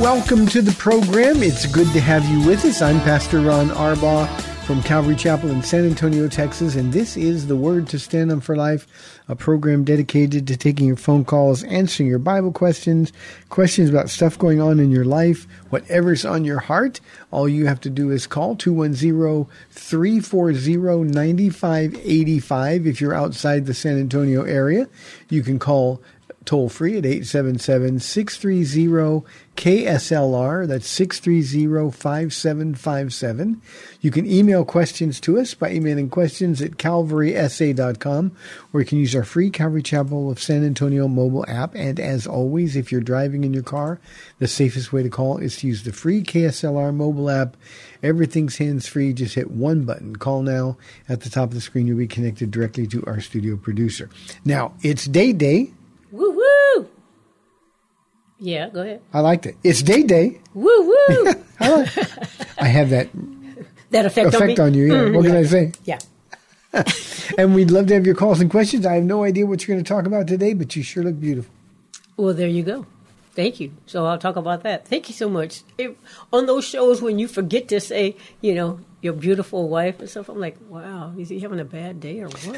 Welcome to the program. It's good to have you with us. I'm Pastor Ron Arbaugh from Calvary Chapel in San Antonio, Texas, and this is the Word to Stand on for Life, a program dedicated to taking your phone calls, answering your Bible questions, questions about stuff going on in your life, whatever's on your heart. All you have to do is call 210-340-9585 if you're outside the San Antonio area. You can call toll free at 877-630-KSLR. That's 630-5757. You can email questions to us by emailing questions at calvarysa.com or you can use our free Calvary Chapel of San Antonio mobile app. And as always, if you're driving in your car, the safest way to call is to use the free KSLR mobile app. Everything's hands free. Just hit one button. Call now. At the top of the screen, you'll be connected directly to our studio producer. Now, it's Day Day. Yeah, go ahead. I liked it. It's Day Day. Woo woo. I, like, I have that that effect, effect on, on, you. Yeah. Mm, what can. I say? Yeah. And we'd love to have your calls and questions. I have no idea what you're going to talk about today, but you sure look beautiful. Well, there you go. Thank you. So I'll talk about that. Thank you so much. It, on those shows when you forget to say, you know, your beautiful wife and stuff, I'm like, wow, is he having a bad day or what?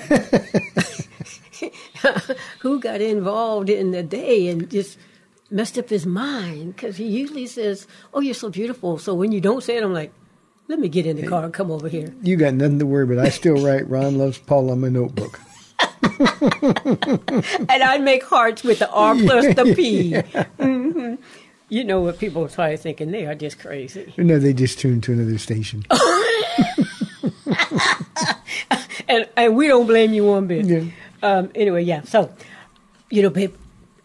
Who got involved in the day and just messed up his mind? Because he usually says, oh, you're so beautiful. So when you don't say it, I'm like, let me get in the car and come over here. You got nothing to worry about. I still write Ron Loves Paul on my notebook. and I'd make hearts with the R plus the P. hmm You know what people are probably thinking? They are just crazy. No, they just tuned to another station. And, and we don't blame you one bit. Yeah. Um, anyway, yeah. So, you know, babe,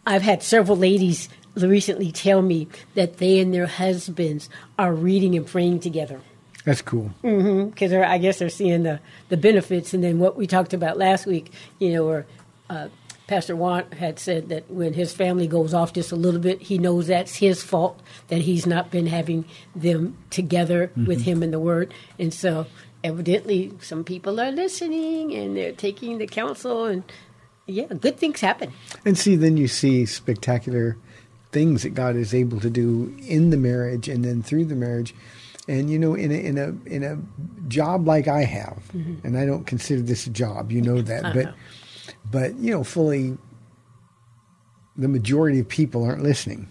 I've had several ladies recently tell me that they and their husbands are reading and praying together. That's cool. because I guess they're seeing the, the benefits. And then what we talked about last week, you know, where uh, Pastor Want had said that when his family goes off just a little bit, he knows that's his fault that he's not been having them together with him in the Word. And so, evidently, some people are listening and they're taking the counsel, and yeah, good things happen. And see, then you see spectacular things that God is able to do in the marriage and then through the marriage. And you know, in a in a in a job like I have, mm-hmm. and I don't consider this a job, you know that, but but you know, fully the majority of people aren't listening.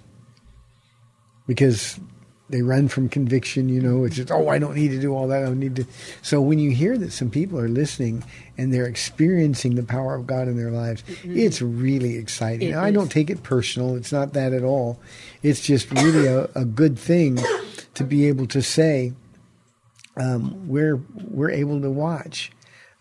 Because they run from conviction. You know, it's just oh, I don't need to do all that. I don't need to. So when you hear that some people are listening and they're experiencing the power of God in their lives, it's really exciting. It I don't take it personal. It's not that at all. It's just really a, a good thing to be able to say um, we're we're able to watch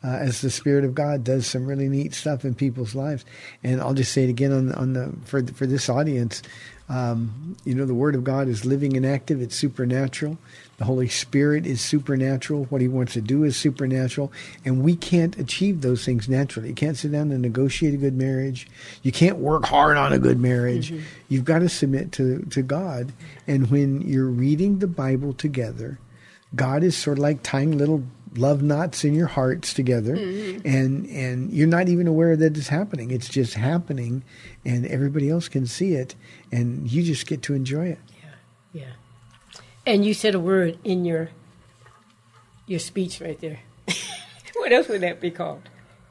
uh, as the Spirit of God does some really neat stuff in people's lives. And I'll just say it again on the, on the for for this audience, Um, you know, the Word of God is living and active. It's supernatural. The Holy Spirit is supernatural. What He wants to do is supernatural. And we can't achieve those things naturally. You can't sit down and negotiate a good marriage. You can't work hard on a good marriage. Mm-hmm. You've got to submit to, to God. And when you're reading the Bible together, God is sort of like tying little love knots in your hearts together mm-hmm. and and you're not even aware that it's happening it's just happening and everybody else can see it and you just get to enjoy it yeah yeah and you said a word in your your speech right there what else would that be called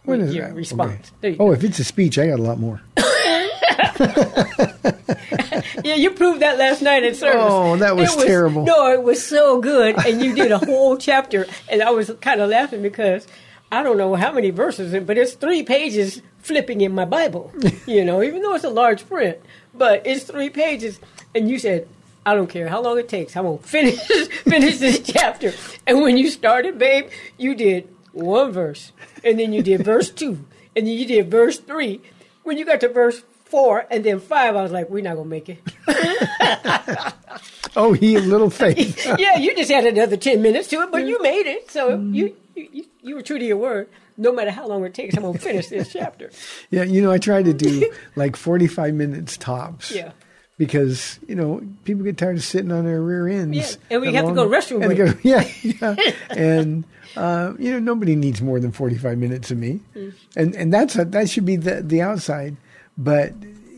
what is your that? response okay. oh go. if it's a speech i got a lot more yeah, you proved that last night at service. Oh, that was, was, terrible. No, it was so good, and you did a whole chapter, and I was kind of laughing because I don't know how many verses, but it's three pages flipping in my Bible. You know, even though it's a large print, but it's three pages, and you said. I don't care how long it takes. I won't finish finish this chapter. And when you started, babe, you did one verse, and then you did verse two, and then you did verse three. When you got to verse four, and then five, I was like, we're not gonna make it. oh, he little faith. yeah, you just had another ten minutes to it, but you made it. So mm-hmm. you, you you were true to your word. No matter how long it takes, I'm gonna finish this chapter. Yeah, you know, I try to do like 45 minutes tops. Yeah because you know people get tired of sitting on their rear ends. Yeah, and we have long, to go restroom break. Go, yeah, yeah, and uh, you know nobody needs more than forty five minutes of me, mm. and and that's a, that should be the the outside but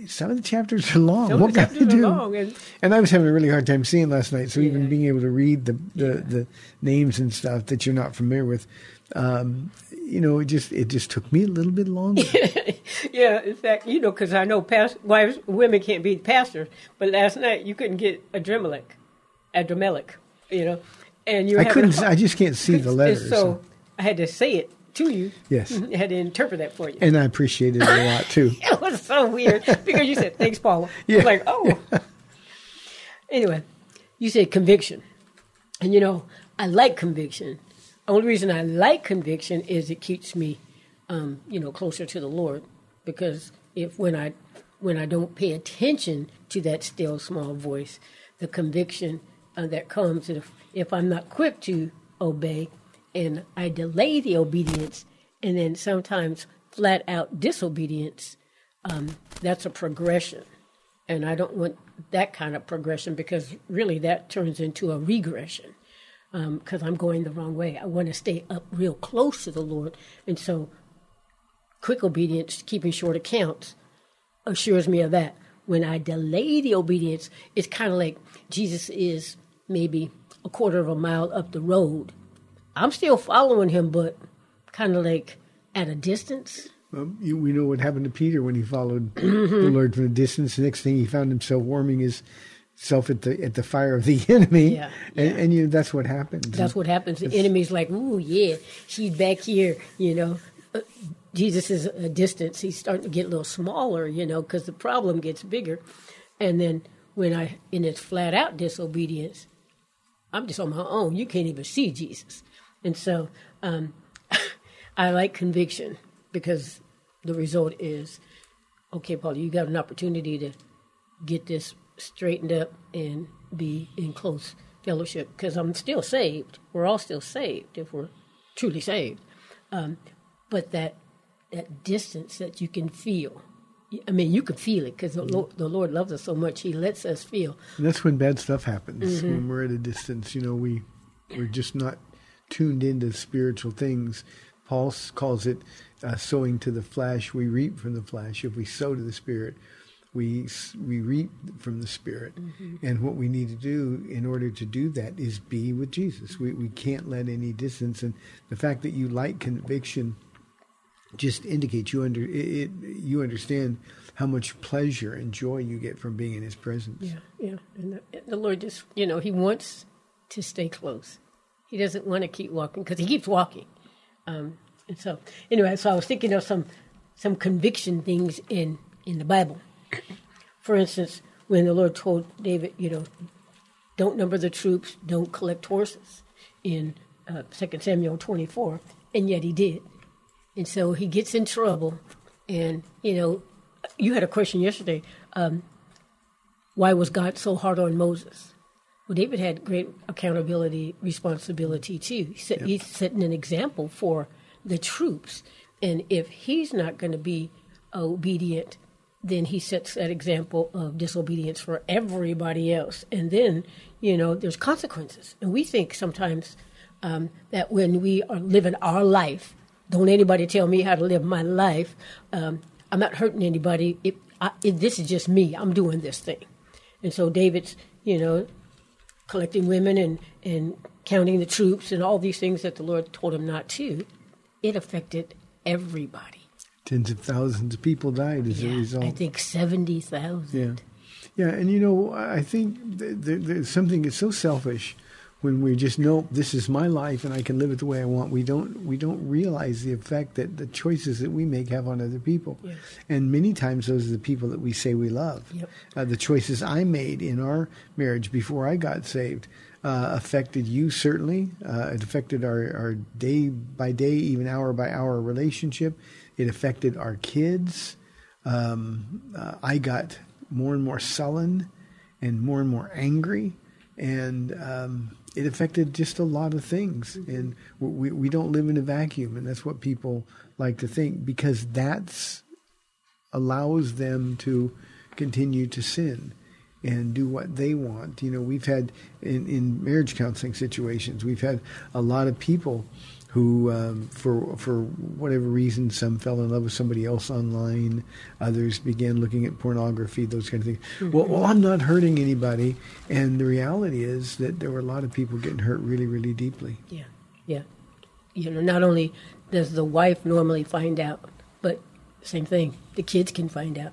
some of the chapters are long. Some what can I do? And, and, I was having a really hard time seeing last night. So yeah. even being able to read the, the, yeah. the, names and stuff that you're not familiar with, um, you know, it just it just took me a little bit longer. yeah, in fact, you know, because I know past wives, women can't be pastors, but last night you couldn't get Adremelech, Adremelech, you know, and you. I couldn't. I just can't see the letters. So, so I had to say it to you. Yes. I had to interpret that for you. And I appreciated it a lot too. it was so weird because you said, thanks, Paula. Yeah. like, oh. Yeah. Anyway, you said conviction. And you know, I like conviction. Only reason I like conviction is it keeps me, um, you know, closer to the Lord. Because if when I when I don't pay attention to that still small voice, the conviction uh, that comes if if I'm not quick to obey, and I delay the obedience, and then sometimes flat out disobedience, um, that's a progression. And I don't want that kind of progression because really that turns into a regression because um, I'm going the wrong way. I want to stay up real close to the Lord. And so quick obedience, keeping short accounts, assures me of that. When I delay the obedience, it's kind of like Jesus is maybe a quarter of a mile up the road I'm still following him, but kind of like at a distance. Well, you, we know what happened to Peter when he followed mm-hmm. the Lord from a distance. The next thing he found himself warming his self at the at the fire of the enemy. Yeah, and, yeah. and you know, that's what happens. That's what happens. The enemy's like, "Ooh, yeah, she's back here." You know, uh, Jesus is a distance. He's starting to get a little smaller. You know, because the problem gets bigger. And then when I in its flat out disobedience, I'm just on my own. You can't even see Jesus. And so um, I like conviction because the result is okay, Paul, you got an opportunity to get this straightened up and be in close fellowship because I'm still saved. We're all still saved if we're truly saved. Um, but that that distance that you can feel. I mean, you can feel it because the, mm-hmm. the, Lord loves us so much; He lets us feel. And that's when bad stuff happens. Mm-hmm. When we're at a distance, you know, we we're just not tuned into spiritual things. Paul calls it uh, sowing to the flesh. We reap from the flesh. If we sow to the spirit, we we reap from the spirit. Mm-hmm. And what we need to do in order to do that is be with Jesus. We we can't let any distance. And the fact that you like conviction just indicates you under it, it you understand how much pleasure and joy you get from being in His presence. Yeah, yeah. And the, the Lord just you know He wants to stay close. He doesn't want to keep walking because he keeps walking. Um, and so, anyway, so I was thinking of some some conviction things in in the Bible. For instance, when the Lord told David, you know, don't number the troops, don't collect horses, in uh, 2 Samuel 24, and yet he did. And so he gets in trouble. And, you know, you had a question yesterday. Um, why was God so hard on Moses? Well, David had great accountability, responsibility too. He set, He's setting an example for the troops. And if he's not going to be obedient, then he sets that example of disobedience for everybody else. And then, you know, there's consequences. And we think sometimes um, that when we are living our life, don't anybody tell me how to live my life. Um, I'm not hurting anybody. It, I, it, this is just me. I'm doing this thing. And so David's, you know, collecting women and, and counting the troops and all these things that the Lord told him not to, it affected everybody. Tens of thousands of people died as yeah, a result. I think 70,000. Yeah. Yeah, and you know, I think there's something that's so selfish when we just know this is my life and I can live it the way I want. We don't we don't realize the effect that the choices that we make have on other people, Yes. and many times those are the people that we say we love. Yep. Uh, the choices I made in our marriage before I got saved uh, affected you certainly. Uh, it affected our, our day by day, even hour by hour relationship. It affected our kids. Um, uh, I got more and more sullen and more and more angry, and um, it affected just a lot of things. Mm-hmm. And we, we don't live in a vacuum, and that's what people like to think because that's allows them to continue to sin and do what they want. You know, we've had in, in marriage counseling situations, we've had a lot of people who, um, for for whatever reason, some fell in love with somebody else online, others began looking at pornography, those kind of things. Well, well, I'm not hurting anybody, and the reality is that there were a lot of people getting hurt really, really deeply. Yeah, yeah. You know, not only does the wife normally find out, but same thing, the kids can find out,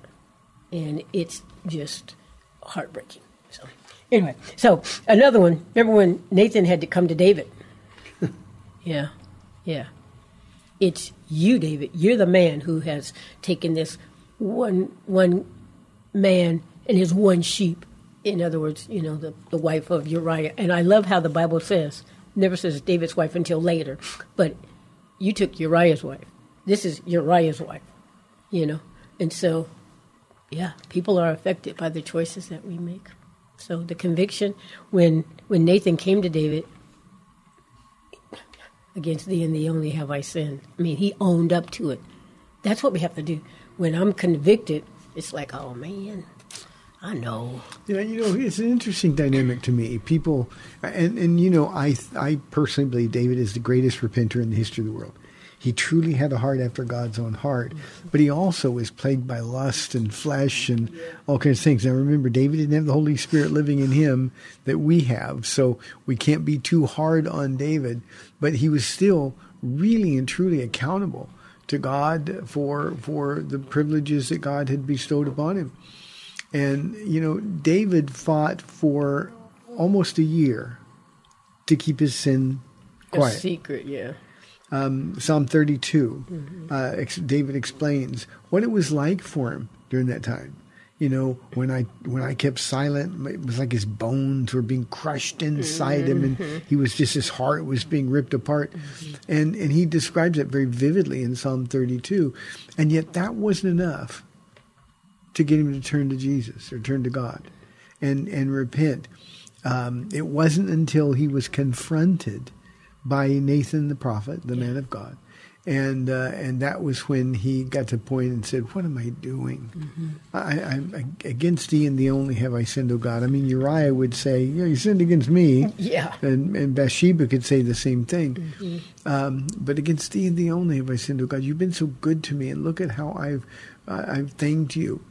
and it's just heartbreaking. So, anyway, so another one. Remember when Nathan had to come to David? yeah, yeah. It's you, David. You're the man who has taken this one one man and his one sheep. In other words, you know, the, the wife of Uriah. And I love how the Bible says, never says David's wife until later, but you took Uriah's wife. This is Uriah's wife, you know. And so, yeah, people are affected by the choices that we make. So the conviction when when Nathan came to David, against thee and thee only have I sinned. I mean, he owned up to it. That's what we have to do. When I'm convicted, it's like, oh man, I know. Yeah, you know, it's an interesting dynamic to me. People, and and you know, I I personally believe David is the greatest repenter in the history of the world. He truly had a heart after God's own heart, but he also was plagued by lust and flesh and all kinds of things. Now, remember, David didn't have the Holy Spirit living in him that we have, so we can't be too hard on David. But he was still really and truly accountable to God for for the privileges that God had bestowed upon him. And you know, David fought for almost a year to keep his sin A quiet. secret, yeah. Um, Psalm 32, uh, ex- David explains what it was like for him during that time. You know, when I when I kept silent, it was like his bones were being crushed inside him, and he was just his heart was being ripped apart, and and he describes it very vividly in Psalm 32, and yet that wasn't enough to get him to turn to Jesus or turn to God, and and repent. Um, it wasn't until he was confronted by Nathan the prophet, the man of God, and uh, and that was when he got to the point and said, "What am I doing? I, I, I against thee and thee only have I sinned, O God." I mean, Uriah would say, "Yeah, you sinned against me," Yeah. and, and Bathsheba could say the same thing. Um, but against thee and thee only have I sinned, O God. You've been so good to me, and look at how I've uh, I've thanked you.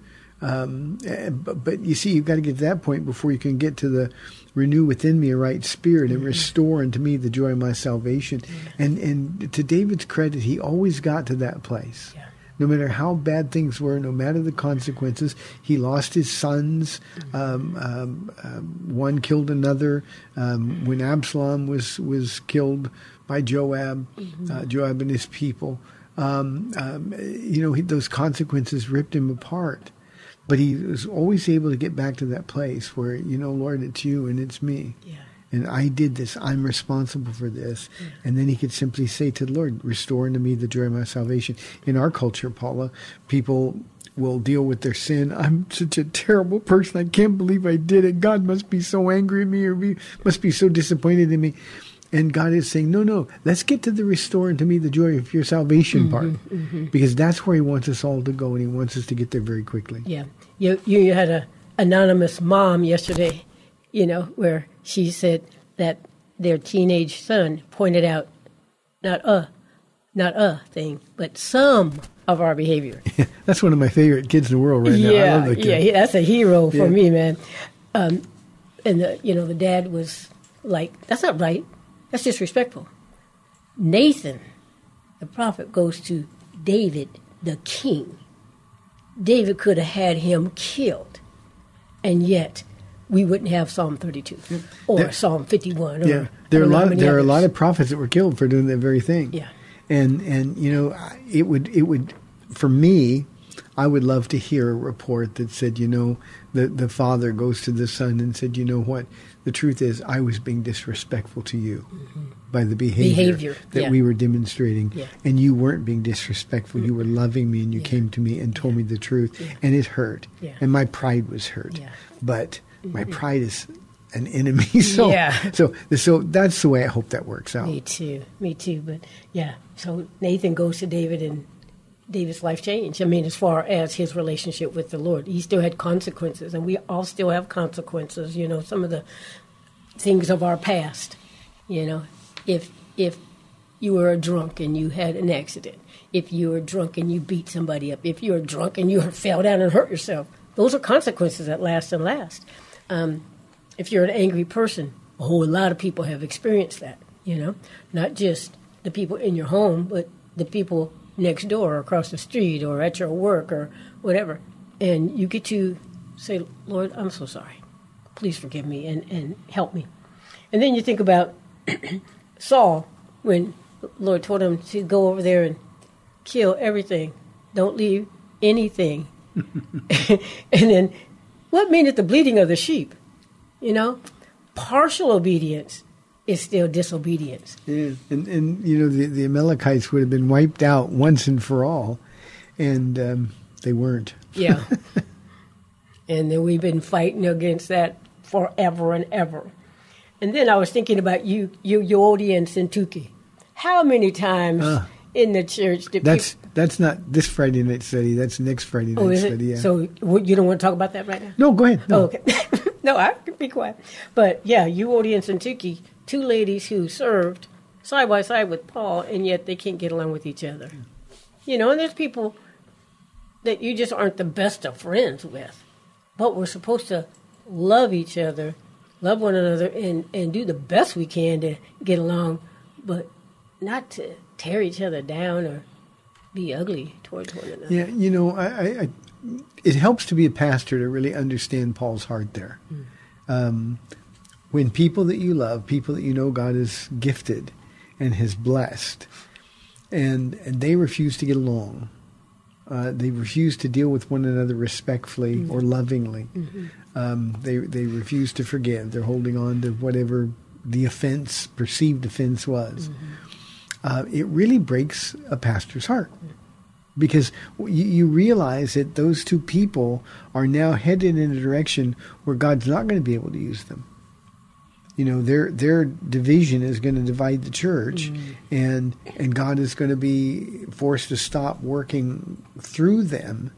Um, eh, but, but you see, you've got to get to that point before you can get to the renew within me a right spirit and restore unto me the joy of my salvation. And and to David's credit, he always got to that place. Yeah. No matter how bad things were, no matter the consequences, he lost his sons. Um, um, um, one killed another. Um, when Absalom was was killed by Joab, uh, Joab and his people, um, um, you know, he, those consequences ripped him apart. But he was always able to get back to that place where, you know, Lord, it's you and it's me. Yeah. And I did this. I'm responsible for this. And then he could simply say to the Lord, Restore unto me the joy of my salvation. In our culture, Paula, people will deal with their sin. I'm such a terrible person. I can't believe I did it. God must be so angry at me or be, must be so disappointed in me. And God is saying, no, no, let's get to the restore and to me the joy of your salvation part. Because that's where He wants us all to go and He wants us to get there very quickly. Yeah, you you had a anonymous mom yesterday, you know, where she said that their teenage son pointed out not a not a thing, but some of our behavior. That's one of my favorite kids in the world right now. I yeah, love that kid. yeah, that's a hero for Yeah. me, man. Um, and the, you know, the dad was like, "That's not right. That's disrespectful." Nathan, the prophet, goes to David, the king. David could have had him killed, and yet we wouldn't have Psalm 32 or There- Psalm 51. Or, Yeah, there are a don't know how lot. many There are a lot of prophets that were killed for doing that very thing. Yeah. and and you know, it would it would for me, I would love to hear a report that said, you know, the the father goes to the son and said, you know what, the truth is, I was being disrespectful to you by the behavior, Mm-hmm. Behavior, that yeah. we were demonstrating, Yeah. and you weren't being disrespectful. You were loving me, and you Yeah. came to me and told me the truth, and it hurt, Yeah. and my pride was hurt, but my pride is an enemy. So Yeah. so so that's the way I hope that works out. Me too. Me too. But yeah, so Nathan goes to David and David's life changed. I mean, as far as his relationship with the Lord, he still had consequences, and we all still have consequences. You know, some of the things of our past. You know, if if you were a drunk and you had an accident, if you were drunk and you beat somebody up, if you were drunk and you fell down and hurt yourself, those are consequences that last and last. Um, if you're an angry person, a whole lot of people have experienced that, you know, not just the people in your home, but the people next door or across the street or at your work or whatever. And you get to say, Lord, I'm so sorry. Please forgive me and, and help me. And then you think about Saul when Lord told him to go over there and kill everything, don't leave anything. and then, what meaneth the bleating of the sheep? You know, partial obedience is still disobedience. Yeah. And and you know the the Amalekites would have been wiped out once and for all, and um, they weren't. Yeah. and then we've been fighting against that forever and ever. And then I was thinking about you, you, Yodi and Syntyche. How many times Ah. in the church did That's people? that's not this Friday night study. That's next Friday night Oh, study. Yeah. So you don't want to talk about that right now? no, go ahead. No. Oh, okay. no, I can be quiet. But yeah, you, and Syntyche, two ladies who served side by side with Paul, and yet they can't get along with each other. You know, and there's people that you just aren't the best of friends with, but we're supposed to love each other, love one another, and, and do the best we can to get along, but not to tear each other down or be ugly towards one another. Yeah, you know, I, I, I, it helps to be a pastor to really understand Paul's heart there. Um, when people that you love, people that you know God has gifted and has blessed, and, and they refuse to get along, uh, they refuse to deal with one another respectfully or lovingly. Um, they they refuse to forgive. They're holding on to whatever the offense, perceived offense was. Uh, it really breaks a pastor's heart because you, you realize that those two people are now headed in a direction where God's not going to be able to use them. You know, their their division is going to divide the church, and and God is going to be forced to stop working through them,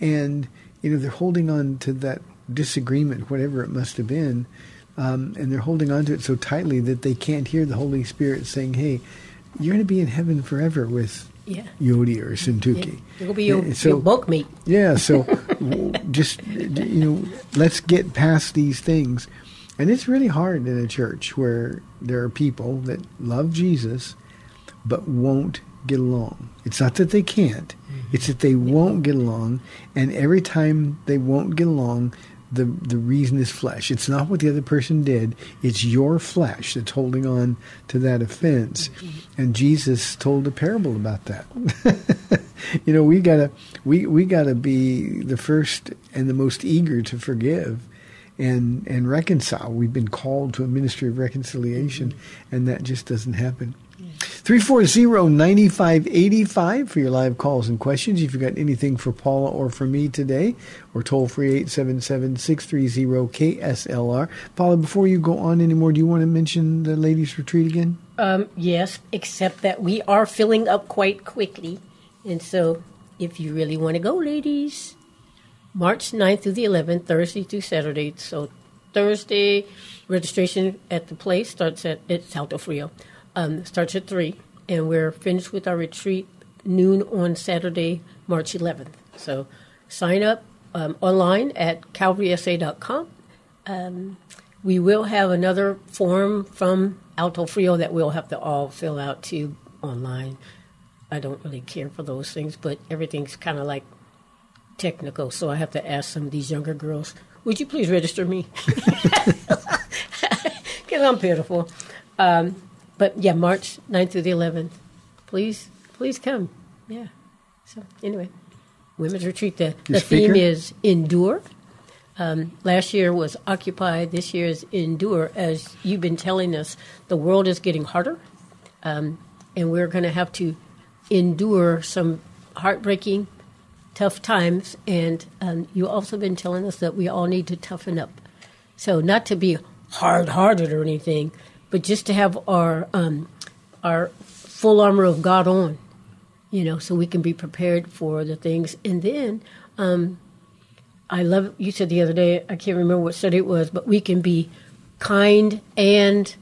and you know they're holding on to that disagreement, whatever it must have been, um, and they're holding on to it so tightly that they can't hear the Holy Spirit saying, "Hey, you're going to be in heaven forever with Yeah. Yodi or Syntyche." It will be your, so- your bunkmate. yeah, so just you know, let's get past these things. And it's really hard in a church where there are people that love Jesus but won't get along. It's not that they can't. Mm-hmm. It's that they won't get along and every time they won't get along the the reason is flesh. It's not what the other person did. It's your flesh that's holding on to that offense. Mm-hmm. And Jesus told a parable about that. you know, we gotta we we gotta be the first and the most eager to forgive, and and reconcile. We've been called to a ministry of reconciliation, and that just doesn't happen. 340-9585 for your live calls and questions. If you've got anything for Paula or for me today, or toll free 877-630-KSLR. Paula, before you go on anymore, do you want to mention the ladies retreat again? Um, yes, except that we are filling up quite quickly. And so if you really want to go, ladies, March 9th through the 11th, Thursday through Saturday. So Thursday, registration at the place starts at, at Alto Frio, um, starts at 3. And we're finished with our retreat noon on Saturday, March 11th. So sign up um, online at calvarysa.com. Um, we will have another form from Alto Frio that we'll have to all fill out too online. I don't really care for those things, but everything's kind of like technical, so I have to ask some of these younger girls, would you please register me? Because I'm pitiful. Um, but yeah, March 9th through the 11th. Please, please come. Yeah. So anyway, women's retreat. The, the theme is endure. Um, last year was occupy. This year is endure. As you've been telling us, the world is getting harder, um, and we're going to have to endure some heartbreaking, tough times. And um, you also been telling us that we all need to toughen up. So not to be hard-hearted or anything, but just to have our um, our full armor of God on, you know, so we can be prepared for the things. And then um, I love you said the other day. I can't remember what study it was, but we can be kind and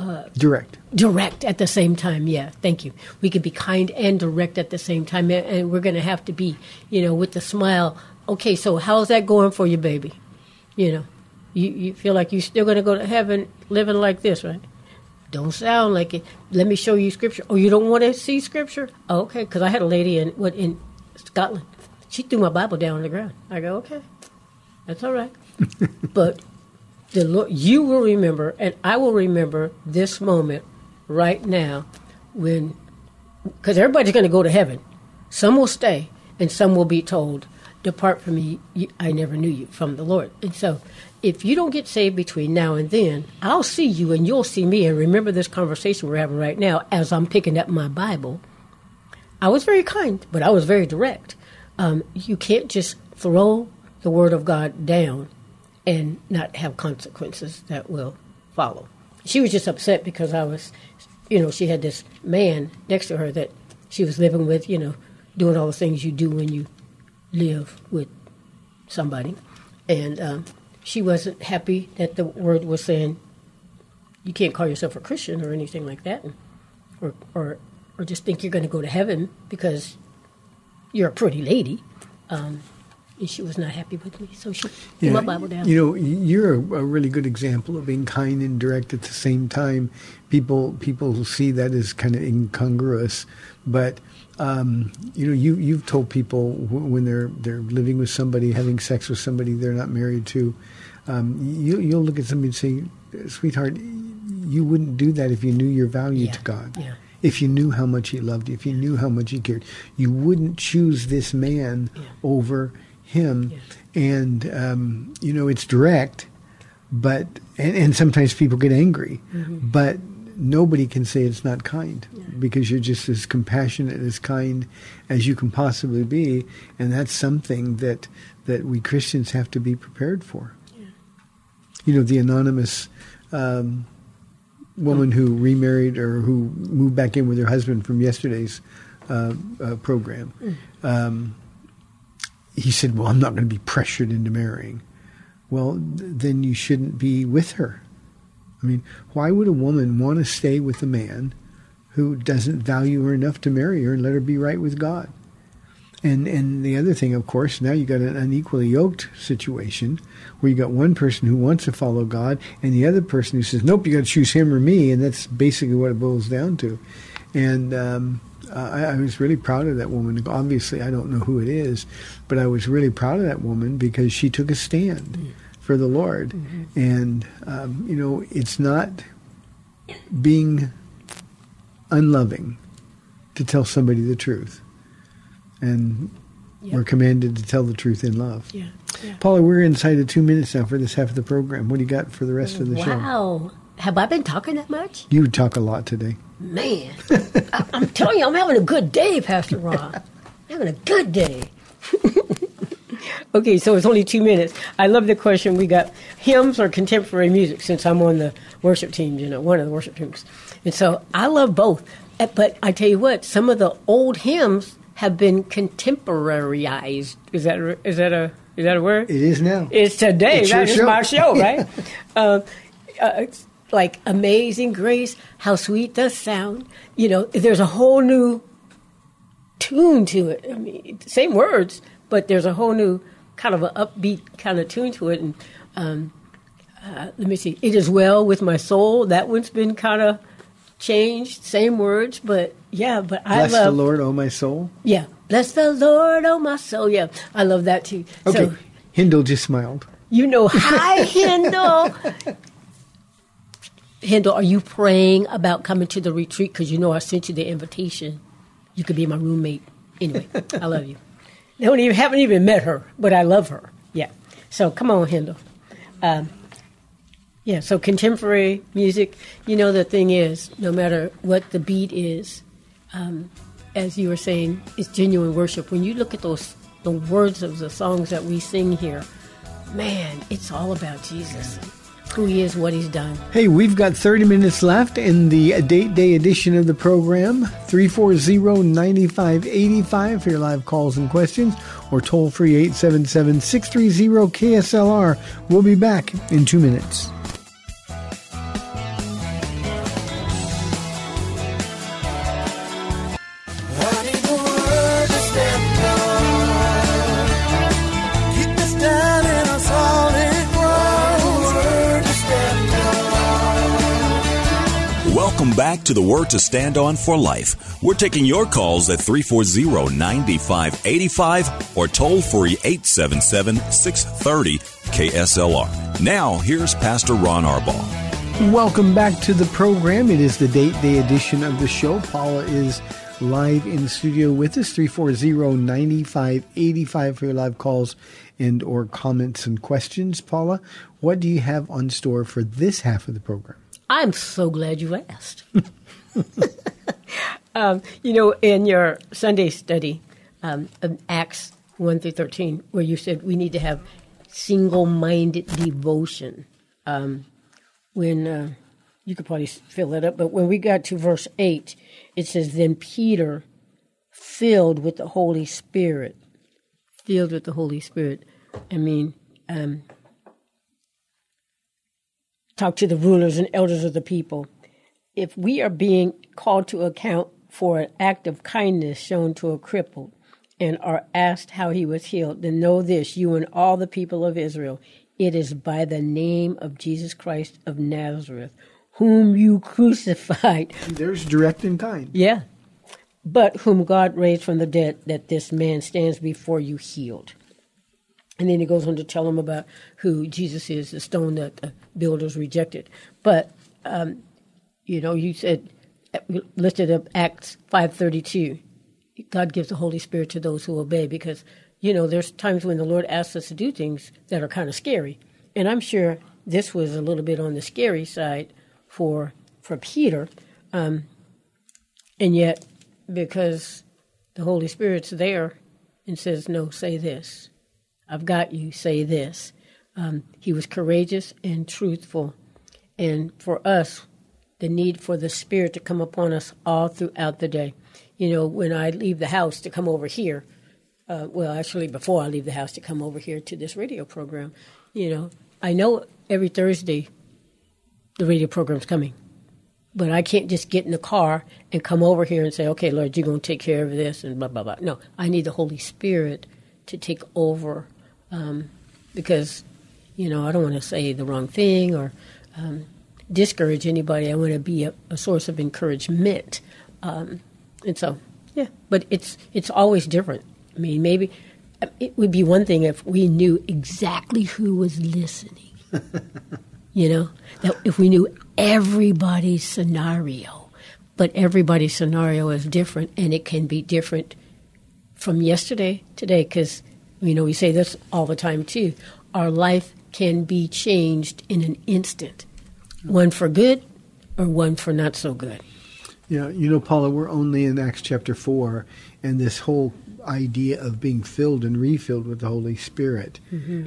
Uh, direct. direct at the same time. Yeah, thank you. We can be kind and direct at the same time, and- and we're going to have to be, you know, with the smile. Okay, so how's that going for you, baby? You know, you you feel like you're still going to go to heaven living like this, right? Don't sound like it. Let me show you scripture. Oh, you don't want to see scripture? Oh, okay, because I had a lady in what in Scotland. She threw my Bible down on the ground. I go, okay, that's all right. but the Lord, you will remember, and I will remember this moment right now when, because everybody's going to go to heaven. Some will stay, and some will be told, Depart from me, I never knew you, from the Lord. And so, if you don't get saved between now and then, I'll see you and you'll see me. And remember this conversation we're having right now as I'm picking up my Bible. I was very kind, but I was very direct. Um, you can't just throw the Word of God down and not have consequences that will follow. She was just upset because I was, you know, she had this man next to her that she was living with, you know, doing all the things you do when you live with somebody. And um, she wasn't happy that the word was saying you can't call yourself a Christian or anything like that, or or or just think you're going to go to heaven because you're a pretty lady. Um, and she was not happy with me, so she threw my Bible down. You know, you're a, a really good example of being kind and direct at the same time. People people see that as kind of incongruous, but um, you know, you you've told people w- when they're they're living with somebody, having sex with somebody they're not married to, um, you you'll look at somebody and say, "Sweetheart, you wouldn't do that if you knew your value Yeah, to God." yeah. If you knew how much He loved you, if you knew how much He cared, you wouldn't choose this man Yeah. over him. And um, you know, it's direct, but and, and sometimes people get angry, but nobody can say it's not kind because you're just as compassionate as kind as you can possibly be, and that's something that that we Christians have to be prepared for. You know, the anonymous um, woman who remarried or who moved back in with her husband from yesterday's uh, uh, program. Um, he said, "Well, I'm not going to be pressured into marrying." Well, th- then you shouldn't be with her. I mean, why would a woman want to stay with a man who doesn't value her enough to marry her and let her be right with God? And and the other thing, of course, now you got an unequally yoked situation where you got one person who wants to follow God and the other person who says, "Nope, you got to choose him or me," and that's basically what it boils down to. And um, I, I was really proud of that woman. Obviously, I don't know who it is, but I was really proud of that woman because she took a stand for the Lord. And um, you know, it's not being unloving to tell somebody the truth. And Yep. We're commanded to tell the truth in love. Yeah. yeah. Paula, we're inside of two minutes now for this half of the program. What do you got for the rest of the show? Wow. Have I been talking that much? You talk a lot today. Man, I, I'm telling you, I'm having a good day, Pastor Ron. having a good day. okay, so it's only two minutes. I love the question we got hymns or contemporary music since I'm on the worship team, you know, one of the worship teams. And so I love both. Uh, But I tell you what, some of the old hymns have been contemporaryized. Is that a- is that a is that a word? It is now. It's today. It's your That is show. my show, right? uh, uh, it's like Amazing Grace, how sweet the sound. You know, there's a whole new tune to it. I mean, same words, but there's a whole new kind of an upbeat kind of tune to it. And um, uh, let me see. It is well with my soul. That one's been kind of changed. Same words, but yeah. But I Bless love the Lord, oh my soul. yeah. Bless the Lord, oh my soul. Yeah, I love that too. Okay. So, Hindle just smiled. you know, hi, Hindle. Hindle, are you praying about coming to the retreat? Because you know I sent you the invitation. You could be my roommate. Anyway, I love you. Don't even haven't even met her, but I love her. Yeah. So come on, Hindle. Um, yeah. So contemporary music. You know the thing is, no matter what the beat is, um, as you were saying, it's genuine worship. When you look at those the words of the songs that we sing here, man, it's all about Jesus, who He is, what He's done. Hey, we've got 30 minutes left in the date day edition of the program. 340-9585 for your live calls and questions or toll free 877-630 KSLR. We'll be back in 2 minutes. Back to the Word to Stand On for Life. We're taking your calls at 340 9585 or toll free 877 630 KSLR. Now, here's Pastor Ron Arbaugh. Welcome back to the program. It is the date day edition of the show. Paula is live in the studio with us 340-9585 for your live calls and or comments and questions. Paula, what do you have on store for this half of the program? I'm so glad you asked. um, you know, in your Sunday study, um, of Acts 1 through 13, where you said we need to have single minded devotion. Um, when uh, you could probably fill that up, but when we got to verse 8, it says, Then Peter, filled with the Holy Spirit, filled with the Holy Spirit. I mean, um, talk to the rulers and elders of the people. If we are being called to account for an act of kindness shown to a cripple and are asked how he was healed, then know this, you and all the people of Israel, it is by the name of Jesus Christ of Nazareth, whom you crucified. There's direct and kind. Yeah. But whom God raised from the dead, that this man stands before you healed. And then he goes on to tell them about who Jesus is, the stone that the builders rejected. But, um, you know, you said, listed up Acts 5.32. God gives the Holy Spirit to those who obey because, you know, there's times when the Lord asks us to do things that are kind of scary. And I'm sure this was a little bit on the scary side for for Peter. Um, and yet, because the Holy Spirit's there and says, no, say this. I've got you, say this. Um, he was courageous and truthful. And for us, the need for the Spirit to come upon us all throughout the day. You know, when I leave the house to come over here, uh, well, actually, before I leave the house to come over here to this radio program, you know, I know every Thursday the radio program's coming. But I can't just get in the car and come over here and say, okay, Lord, you're going to take care of this and blah, blah, blah. No, I need the Holy Spirit to take over um, because, you know, I don't want to say the wrong thing or um, discourage anybody. I want to be a, a source of encouragement. Um, and so, yeah, but it's it's always different. I mean, maybe it would be one thing if we knew exactly who was listening. you know, that if we knew everybody's scenario, but everybody's scenario is different, and it can be different from yesterday today because you know we say this all the time too our life can be changed in an instant one for good or one for not so good Yeah, you know, Paula, we're only in Acts chapter 4, and this whole idea of being filled and refilled with the Holy Spirit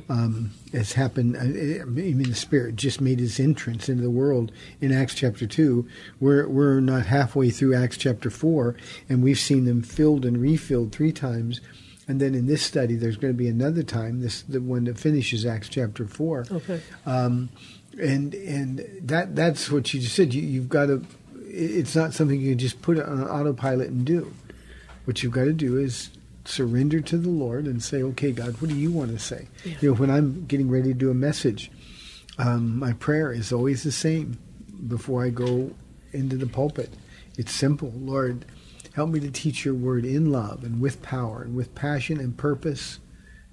um, has happened. I I mean, the Spirit just made his entrance into the world in Acts chapter 2. We're, we're not halfway through Acts chapter 4, and we've seen them filled and refilled three times. And then in this study, there's going to be another time, this the one that finishes Acts chapter 4 okay um, and and that that's what you just said. You, you've got to. It's not something you can just put on autopilot and do. What you've got to do is surrender to the Lord and say, "Okay, God, what do you want to say?" You know, when I'm getting ready to do a message, um, my prayer is always the same before I go into the pulpit. It's simple, Lord. Help me to teach your word in love and with power and with passion and purpose.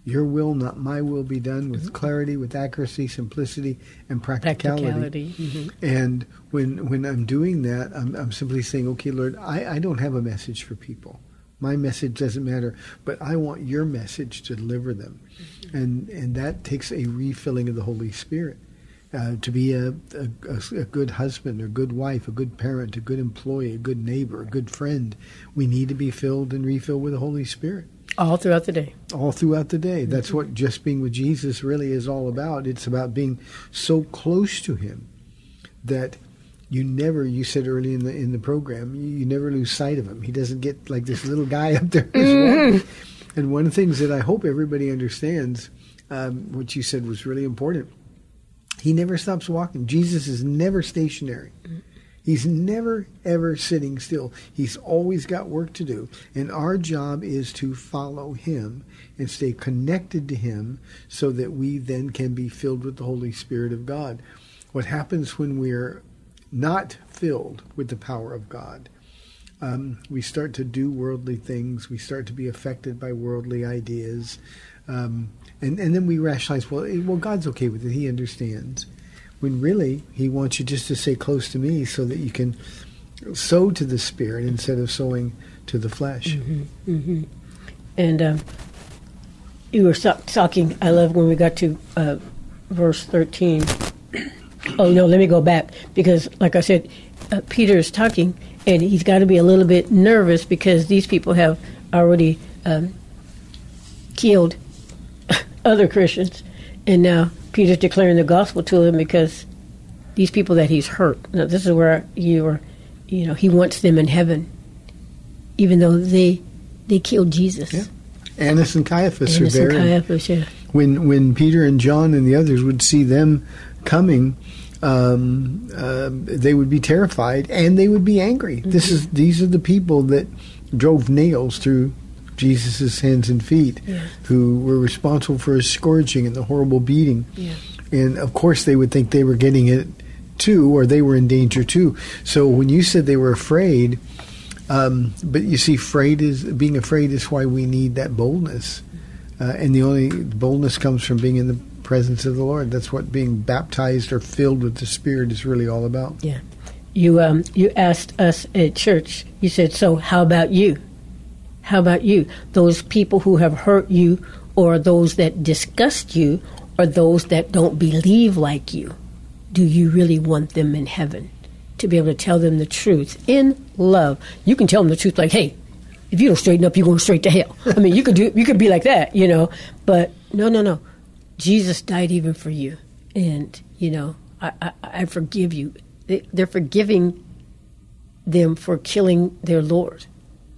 Your will, not my will, be done with clarity, with accuracy, simplicity, and practicality. practicality mhm. And when when I'm doing that, I'm, I'm simply saying, okay, Lord, I, I don't have a message for people. My message doesn't matter, but I want your message to deliver them. And and that takes a refilling of the Holy Spirit. Uh, to be a, a, a, good husband, a good wife, a good parent, a good employee, a good neighbor, a good friend, we need to be filled and refilled with the Holy Spirit all throughout the day all throughout the day. That's what just being with Jesus really is all about. It's about being so close to Him that you never. You said early in the in the program, you, you never lose sight of Him. He doesn't get like this little guy up there. walking. And one of the things that I hope everybody understands, um, what you said was really important. He never stops walking. Jesus is never stationary. He's never ever sitting still. He's always got work to do. And our job is to follow him and stay connected to him so that we then can be filled with the Holy Spirit of God. What happens when we're not filled with the power of God? Um, we start to do worldly things. We start to be affected by worldly ideas. Um, and, and then we rationalize, well, eh, well, God's okay with it. He understands when really he wants you just to stay close to me so that you can sow to the spirit instead of sowing to the flesh. and um, you were talking i love when we got to uh, verse 13 oh no let me go back because like i said uh, peter is talking and he's got to be a little bit nervous because these people have already um, killed other christians and now peter's declaring the gospel to them because these people that he's hurt now this is where you are you know he wants them in heaven even though they they killed jesus Yeah. Annas and Caiaphas Annas are and Caiaphas, yeah. When when Peter and John and the others would see them coming, um, uh, they would be terrified and they would be angry. This is these are the people that drove nails through Jesus' hands and feet, Yeah. who were responsible for his scourging and the horrible beating. Yeah. And of course, they would think they were getting it too, or they were in danger too. So when you said they were afraid, um, but you see, afraid is being afraid is why we need that boldness, uh, and the only boldness comes from being in the presence of the Lord. That's what being baptized or filled with the Spirit is really all about. Yeah. You um you asked us at church. You said, "So how about you? How about you? Those people who have hurt you, or those that disgust you, or those that don't believe like you? Do you really want them in heaven? To be able to tell them the truth in love. You can tell them the truth, like, "Hey, if you don't straighten up, you're going straight to hell." I mean, you could do you could be like that, you know. But no, no, no. Jesus died even for you, and you know, I, I, I forgive you. They, they're forgiving them for killing their Lord.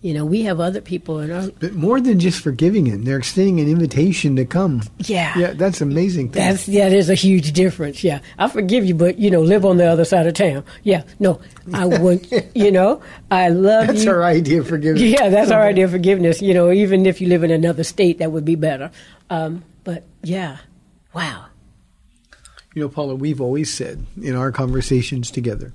You know, we have other people in our But more than just forgiving Him, they're extending an invitation to come. yeah. Yeah, that's amazing. Thing. That's yeah, there's a huge difference. Yeah, I forgive you, but you know, live on the other side of town. Yeah, no, I want you know, I love That's you. our idea of forgiveness. Yeah, that's our idea of forgiveness. You know, even if you live in another state, that would be better. Um, but yeah, wow. You know, Paula, we've always said in our conversations together,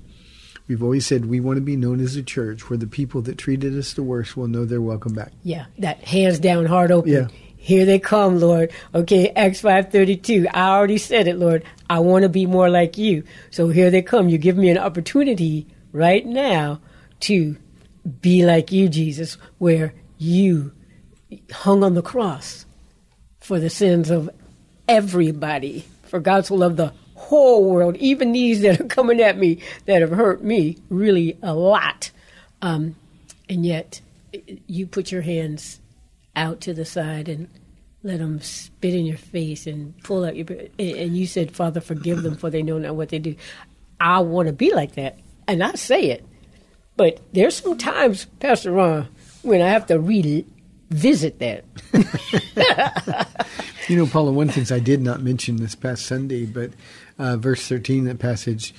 we've always said we want to be known as a church where the people that treated us the worst will know they're welcome back. Yeah, that hands down, heart open. Yeah. Here they come, Lord. Okay, Acts five thirty two. I already said it, Lord. I want to be more like you. So here they come. You give me an opportunity right now to be like you, Jesus, where you hung on the cross for the sins of everybody. For God so loved the whole world, even these that are coming at me that have hurt me really a lot. Um, and yet, you put your hands out to the side and let them spit in your face and pull out your. And you said, Father, forgive them, for they know not what they do. I want to be like that, and I say it. But there's some times, Pastor Ron, when I have to revisit that. you know, Paula, one of the things I did not mention this past Sunday, but uh, verse 13, that passage,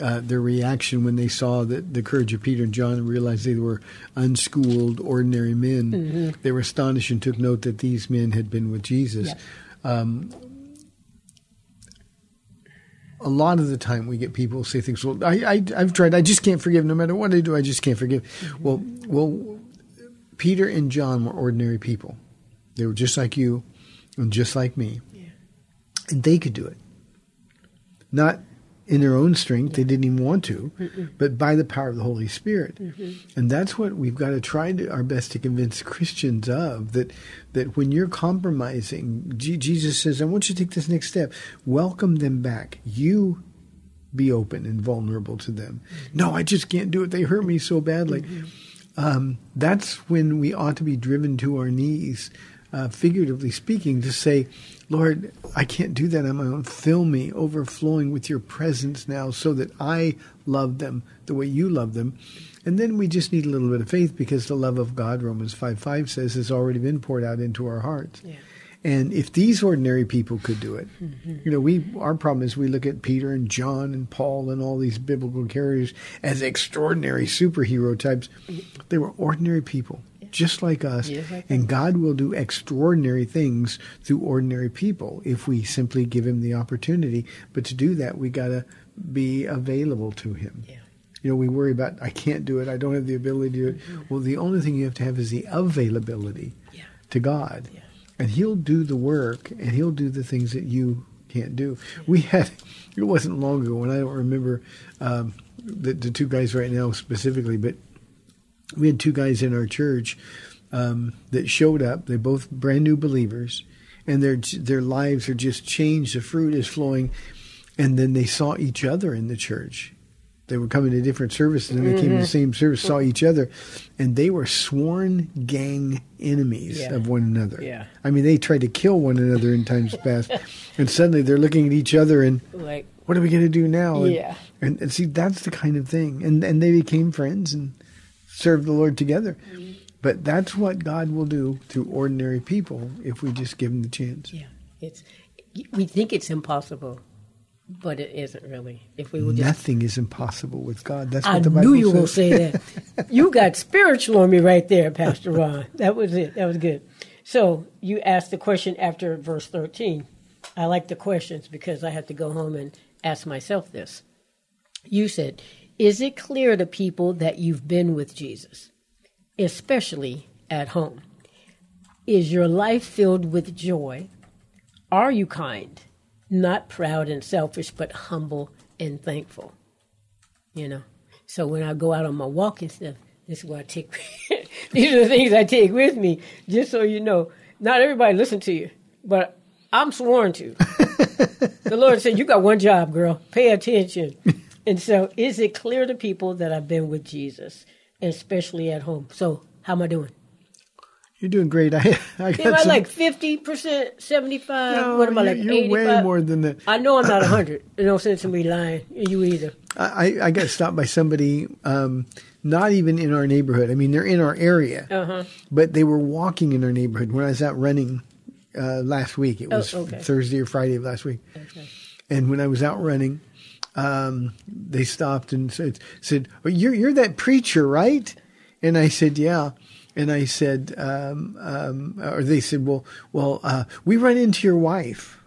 uh, their reaction when they saw that the courage of Peter and John and realized they were unschooled, ordinary men, mm-hmm. they were astonished and took note that these men had been with Jesus. Yeah. Um, a lot of the time we get people say things. Well, I, I have tried. I just can't forgive. No matter what I do, I just can't forgive. Mm-hmm. Well, well, Peter and John were ordinary people. They were just like you, and just like me, yeah. and they could do it. Not in their own strength; they didn't even want to, Mm-mm. but by the power of the Holy Spirit. Mm-hmm. And that's what we've got to try to, our best to convince Christians of that. That when you're compromising, G- Jesus says, "I want you to take this next step. Welcome them back. You." Be open and vulnerable to them. Mm-hmm. No, I just can't do it. They hurt me so badly. Mm-hmm. Um, that's when we ought to be driven to our knees uh, figuratively speaking, to say, Lord, I can't do that on my own. Fill me overflowing with your presence now so that I love them the way you love them. And then we just need a little bit of faith because the love of God, Romans 5 5 says, has already been poured out into our hearts. Yeah. And if these ordinary people could do it, mm-hmm. you know, we our problem is we look at Peter and John and Paul and all these biblical characters as extraordinary superhero types. They were ordinary people just like us. and God will do extraordinary things through ordinary people if we simply give him the opportunity. But to do that, we got to be available to him. Yeah. You know, we worry about, I can't do it, I don't have the ability to do it. Mm-hmm. Well, the only thing you have to have is the availability yeah. to God. Yeah. And He'll do the work and He'll do the things that you can't do. We had, it wasn't long ago, and I don't remember um, the, the two guys right now specifically, but we had two guys in our church um, that showed up. They're both brand new believers, and their their lives are just changed. The fruit is flowing, and then they saw each other in the church. They were coming to different services, and they mm-hmm. came to the same service, saw each other, and they were sworn gang enemies yeah. of one another. Yeah. I mean, they tried to kill one another in times past, and suddenly they're looking at each other and like, what are we going to do now? Yeah. And, and, and see, that's the kind of thing, and and they became friends and served the Lord together. Mm-hmm. But that's what God will do through ordinary people if we just give them the chance. Yeah, it's we think it's impossible, but it isn't really. If we will just, nothing is impossible with God. That's what I the Bible says. I knew you says. will say that. you got spiritual on me right there, Pastor Ron. That was it. That was good. So you asked the question after verse thirteen. I like the questions because I have to go home and ask myself this. You said, is it clear to people that you've been with Jesus, especially at home? Is your life filled with joy? Are you kind? Not proud and selfish, but humble and thankful. You know? So when I go out on my walking stuff, this is what I take. These are the things I take with me, just so you know. Not everybody listen to you, but I'm sworn to. the Lord said, "You got one job, girl. Pay attention." And so, is it clear to people that I've been with Jesus, especially at home? So, how am I doing? You're doing great. I, I am I like fifty percent, seventy five? No, what am I like? You're 85? way more than that. I know I'm not hundred. no sense in me lying. You either. I, I got stopped by somebody, um, not even in our neighborhood. I mean, they're in our area, uh-huh. but they were walking in our neighborhood. When I was out running uh, last week, it was oh, okay. Thursday or Friday of last week, okay. and when I was out running um, they stopped and said, said oh, you're, you're that preacher, right? And I said, yeah. And I said, um, um, or they said, well, well, uh, we run into your wife.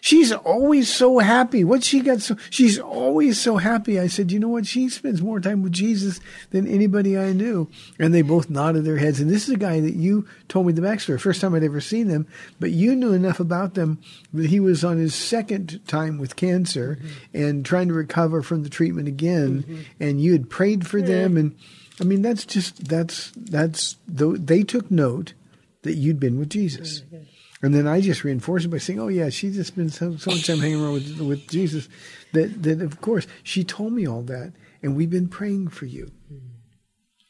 She's always so happy. What she got so she's always so happy. I said, you know what? She spends more time with Jesus than anybody I knew. And they both nodded their heads. And this is a guy that you told me the backstory. First time I'd ever seen them, but you knew enough about them that he was on his second time with cancer mm-hmm. and trying to recover from the treatment again. Mm-hmm. And you had prayed for them. And I mean, that's just that's that's they took note that you'd been with Jesus. Oh, and then I just reinforced it by saying, "Oh yeah, she's just been so, so much time hanging around with with Jesus that that of course she told me all that, and we've been praying for you." Mm-hmm.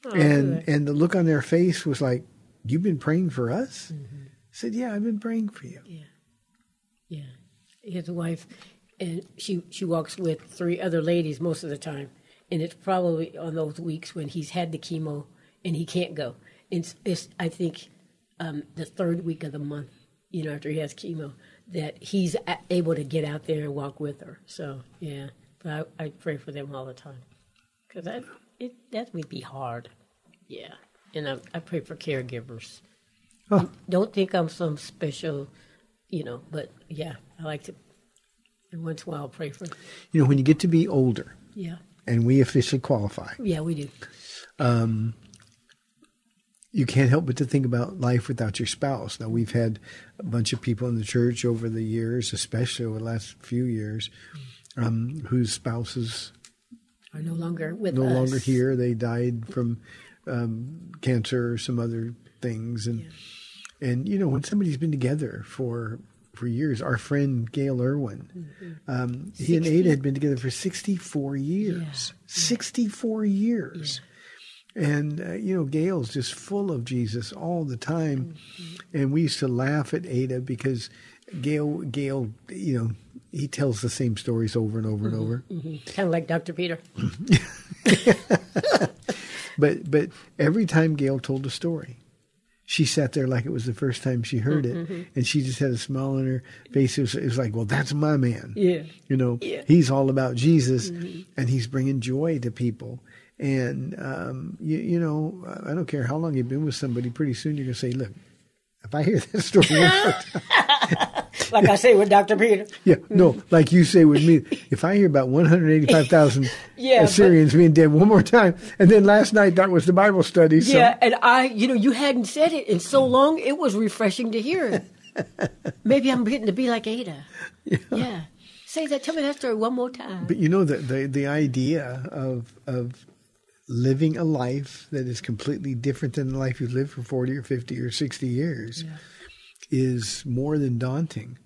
Oh, and and the look on their face was like, "You've been praying for us?" Mm-hmm. I said, "Yeah, I've been praying for you." Yeah, yeah, his wife, and she she walks with three other ladies most of the time, and it's probably on those weeks when he's had the chemo and he can't go. It's, it's I think um, the third week of the month, you know, after he has chemo, that he's a- able to get out there and walk with her. So yeah, but I, I pray for them all the time because that it that would be hard. Yeah, and I, I pray for caregivers. Oh. Don't think I'm some special, you know, but yeah, I like to. And once in a while, pray for. You know, when you get to be older, Yeah, and we officially qualify, yeah, we do. you can't help but to think about life without your spouse. Now, we've had a bunch of people in the church over the years, especially over the last few years, um, whose spouses Are no longer with no us. longer here. They died from um, cancer or some other things, and and you know when somebody's been together for for years. Our friend Gail Irwin, um, he and Ada had been together for sixty four years. Sixty four years. And uh, you know, Gail's just full of Jesus all the time, and we used to laugh at Ada because Gail, Gail, you know, he tells the same stories over and over and over. Kind of like Dr. Peter. But but every time Gail told a story, she sat there like it was the first time she heard it, mm-hmm, mm-hmm. and she just had a smile on her face. It was, it was like, well, that's my man. Yeah. you know, Yeah. he's all about Jesus, mm-hmm. and he's bringing joy to people. And um, you, you know, I don't care how long you've been with somebody. Pretty soon you're gonna say, look. If I hear that story, one more time- Like I say with Dr. Peter. yeah, no, like you say with me, if I hear about 185,000 Yeah, but- being dead one more time, and then last night that was the Bible study, so Yeah, and I, you know, you hadn't said it in so long, it was refreshing to hear it. Maybe I'm getting to be like Ada. Yeah. Say that, tell me that story one more time. But you know the the, the idea of of living a life that is completely different than the life you've lived for forty or fifty or sixty years is more than daunting,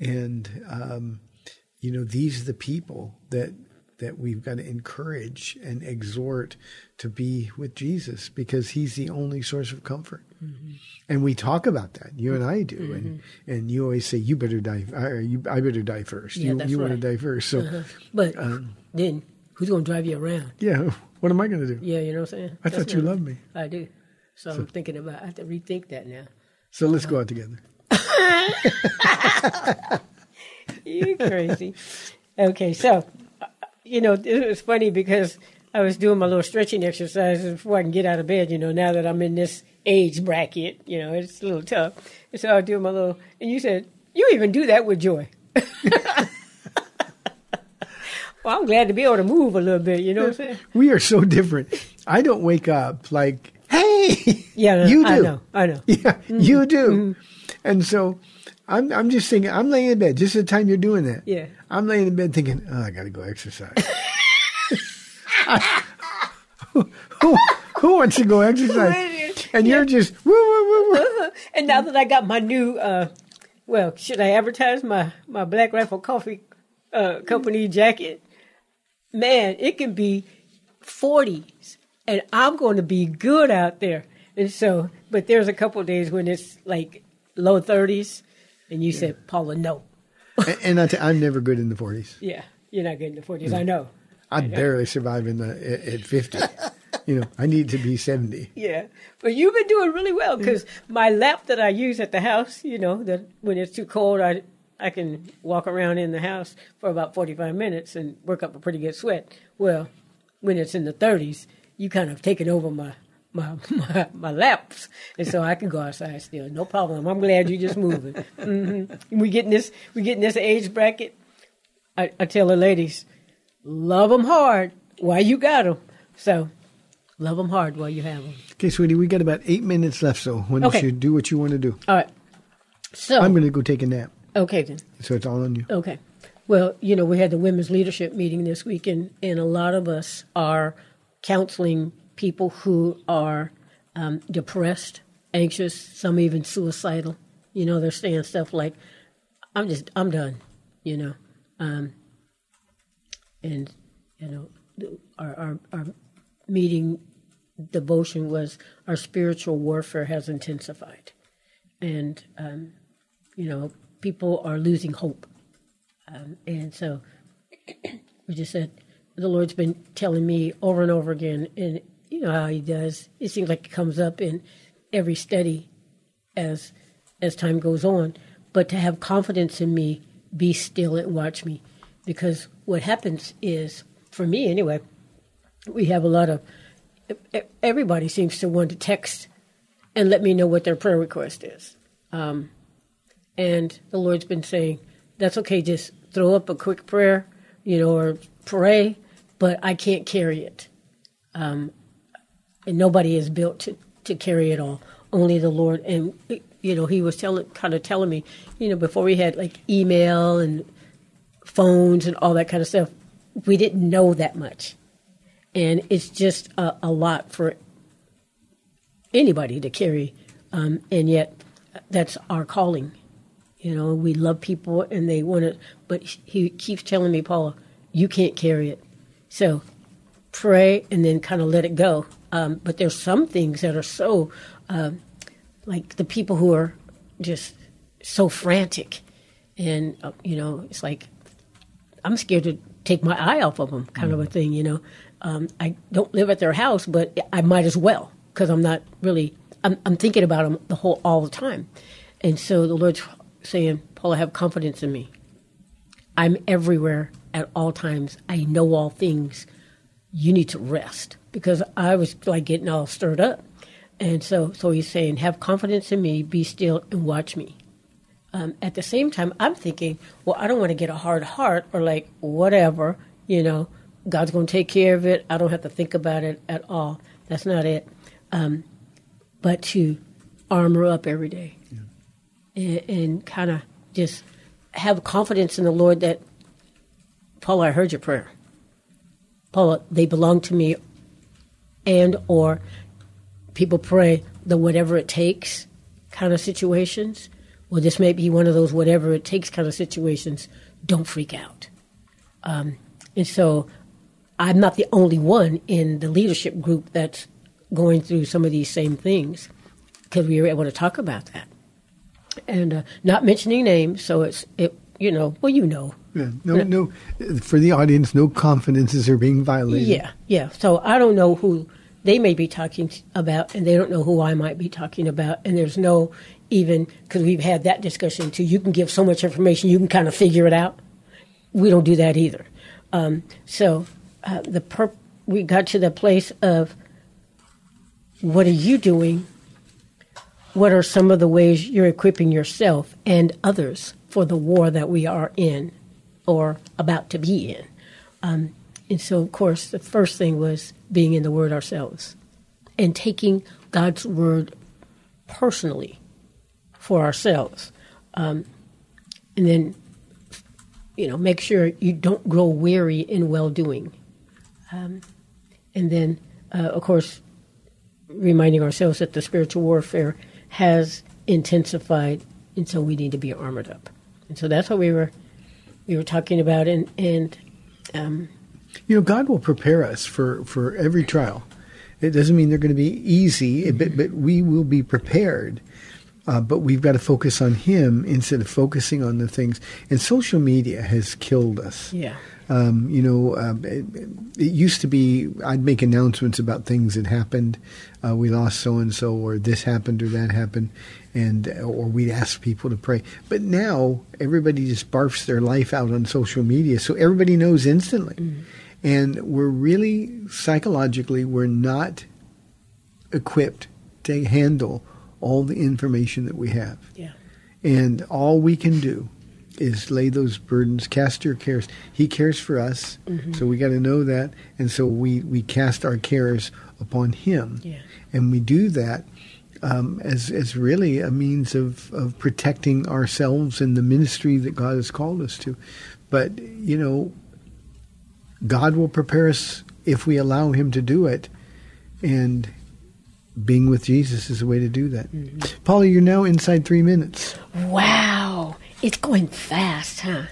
and um, you know these are the people that that we've got to encourage and exhort to be with Jesus because He's the only source of comfort. And we talk about that, you and I do, and and you always say, "You better die. Or you, I better die first. Yeah, you that's you want to die first. So, But Um, then, who's going to drive you around? yeah, what am I going to do? Yeah, you know what I'm saying? I That's thought you loved me. I do. So, I'm thinking about, I have to rethink that now. So let's go out together. You crazy. okay, so you know it was funny because I was doing my little stretching exercises before I can get out of bed. You know, now that I'm in this age bracket, you know, it's a little tough. And so I was doing my little, and you said you even do that with joy. well, I'm glad to be able to move a little bit. You know what I'm saying? We are so different. I don't wake up like, hey, Yeah, no, you do. I know, I know. Yeah, you mm-hmm, do. Mm-hmm. And so I'm I'm just thinking, I'm laying in bed, just the time you're doing that. Yeah. I'm laying in bed thinking, oh, I got to go exercise. who, who, who wants to go exercise? And you're just, woo, woo, woo, woo. And now that I got my new, uh, well, should I advertise my my Black Rifle Coffee uh, Company jacket? Man, it can be forties, and I'm going to be good out there. And so, but there's a couple of days when it's like low thirties, and you said, Paula, no, and, and I t- I'm never good in the 40s. yeah, you're not good in the forties. I know. I barely survive in the at, at 50. you know, I need to be 70. Yeah, but you've been doing really well because my lap that I use at the house, you know, that when it's too cold, I I can walk around in the house for about forty five minutes and work up a pretty good sweat. Well, when it's in the thirties, you kind of taking over my. My, my my laps, and so I can go outside still, no problem. I'm glad you're just moving. hmm We getting this, we getting this age bracket. I, I tell the ladies, love them hard while you got them. So, love them hard while you have them. Okay, sweetie, we got about eight minutes left, so when Okay. you should do what you want to do. All right. So I'm going to go take a nap, okay then. so it's all on you. Okay. Well, you know, we had the women's leadership meeting this week, and, and a lot of us are counseling people who are um, depressed anxious, some even suicidal. You know, they're saying stuff like, "I'm just, I'm done," you know, um, and you know, our, our our meeting devotion was our spiritual warfare has intensified, and um, you know, people are losing hope, um, and so we just said the Lord's been telling me over and over again, and you know how He does. It seems like it comes up in every study as as time goes on. But to have confidence in me, be still and watch me, because what happens is, for me anyway, we have a lot of everybody seems to want to text and let me know what their prayer request is. Um, and the Lord's been saying, that's okay, just throw up a quick prayer, you know, or pray, but I can't carry it. Um, and nobody is built to, to carry it all, only the Lord. And, you know, he was telling, kind of telling me, you know, before we had like email and phones and all that kind of stuff, we didn't know that much. And it's just a, a lot for anybody to carry. Um, and yet, that's our calling. You know, we love people and they want it, but he keeps telling me, Paula, you can't carry it. So pray and then kind of let it go. Um, but there's some things that are so, um, like the people who are just so frantic. And, uh, you know, it's like, I'm scared to take my eye off of them, kind of a thing, you know. Um, I don't live at their house, but I might as well because I'm not really. I'm, I'm thinking about them the whole all the time, and so the Lord's saying, "Paula, have confidence in me. I'm everywhere at all times. I know all things. You need to rest because I was like getting all stirred up, and so so He's saying, have confidence in me. Be still and watch me." um, at the same time, I'm thinking, well, I don't want to get a hard heart or like whatever, you know, God's going to take care of it. I don't have to think about it at all. That's not it. Um, but to armor up every day and, and kind of just have confidence in the Lord that, Paula, I heard your prayer. Paula, they belong to me, and or people pray the whatever it takes kind of situations. Well, this may be one of those whatever it takes kind of situations. Don't freak out. Um, and so I'm not the only one in the leadership group that's going through some of these same things because we were able to talk about that. And uh, not mentioning names, so it's, it, you know, well, you know. Yeah, no, no. For the audience, no confidences are being violated. Yeah, yeah. So I don't know who they may be talking about, and they don't know who I might be talking about. And there's no even because we've had that discussion too. You can give so much information, you can kind of figure it out. We don't do that either. Um, so uh, the perp- we got to the place of what are you doing? What are some of the ways you're equipping yourself and others for the war that we are in or about to be in? Um, and so, of course, the first thing was being in the Word ourselves and taking God's Word personally for ourselves. Um, and then, you know, make sure you don't grow weary in well doing. Um, and then, uh, of course, reminding ourselves that the spiritual warfare has intensified, and so we need to be armored up. And so that's what we were we were talking about. And and um, You know, God will prepare us for, for every trial. It doesn't mean they're going to be easy, but, but we will be prepared. Uh, but we've got to focus on Him instead of focusing on the things. And social media has killed us. yeah, Um, you know, um, it, it used to be I'd make announcements about things that happened. Uh, we lost so and so, or this happened, or that happened, and or we'd ask people to pray. But now everybody just barfs their life out on social media, so everybody knows instantly. Mm-hmm. And we're really psychologically we're not equipped to handle all the information that we have. yeah, And all we can do is lay those burdens, cast your cares. He cares for us, mm-hmm. so we got to know that. And so we, we cast our cares upon Him. Yeah. And we do that um, as, as really a means of, of protecting ourselves and the ministry that God has called us to. But, you know, God will prepare us if we allow Him to do it. And being with Jesus is a way to do that. Mm-hmm. Paula, you're now inside three minutes. Wow, it's going fast, huh?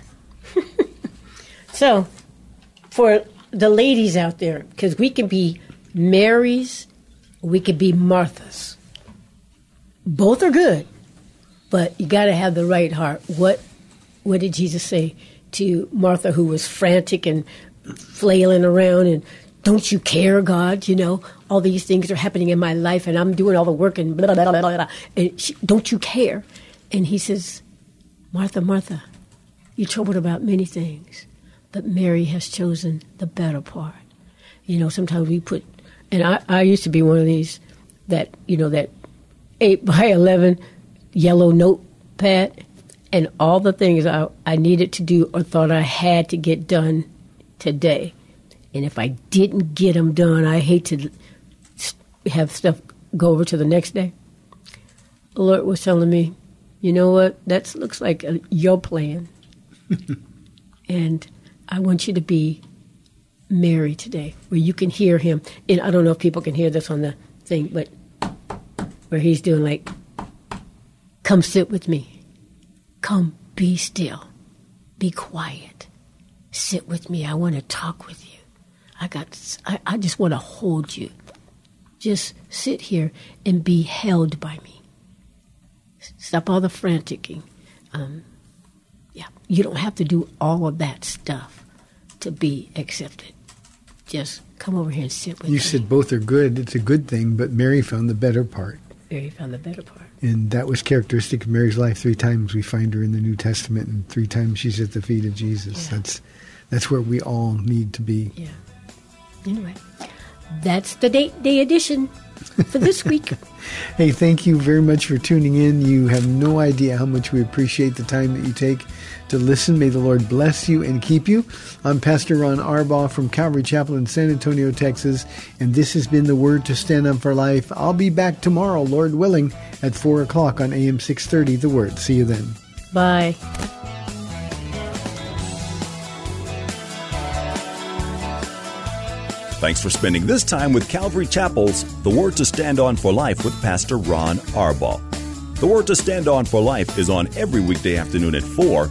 so, for the ladies out there, because we can be Marys, we could be Marthas. Both are good, but you got to have the right heart. What what did Jesus say to Martha, who was frantic and flailing around and don't you care, God? You know, all these things are happening in my life and I'm doing all the work and blah, blah, blah, blah, blah. And she, don't you care? And he says, Martha, Martha, you're troubled about many things, but Mary has chosen the better part. You know, sometimes we put, and I, I used to be one of these that, you know, that 8 by 11 yellow notepad and all the things I, I needed to do or thought I had to get done today. And if I didn't get them done, I hate to have stuff go over to the next day. The Lord was telling me, you know what? That looks like a, your plan. and I want you to be Mary today, where you can hear him. And I don't know if people can hear this on the thing, but where he's doing like, come sit with me. Come be still. Be quiet. Sit with me. I want to talk with you. I got I, I just want to hold you. Just sit here and be held by me. Stop all the franticing. Um, yeah, you don't have to do all of that stuff to be accepted. Just come over here and sit with you me. You said both are good. It's a good thing, but Mary found the better part. Mary found the better part. And that was characteristic of Mary's life. Three times we find her in the New Testament, and three times she's at the feet of Jesus. Yeah. That's that's where we all need to be. Yeah. Anyway, that's the date day edition for this week. hey, thank you very much for tuning in. You have no idea how much we appreciate the time that you take to listen. May the Lord bless you and keep you. I'm Pastor Ron Arbaugh from Calvary Chapel in San Antonio, Texas, and this has been the Word to Stand on for Life. I'll be back tomorrow, Lord willing, at 4 o'clock on AM 630, The Word. See you then. Bye. Thanks for spending this time with Calvary Chapel's The Word to Stand On for Life with Pastor Ron Arbaugh. The Word to Stand On for Life is on every weekday afternoon at 4,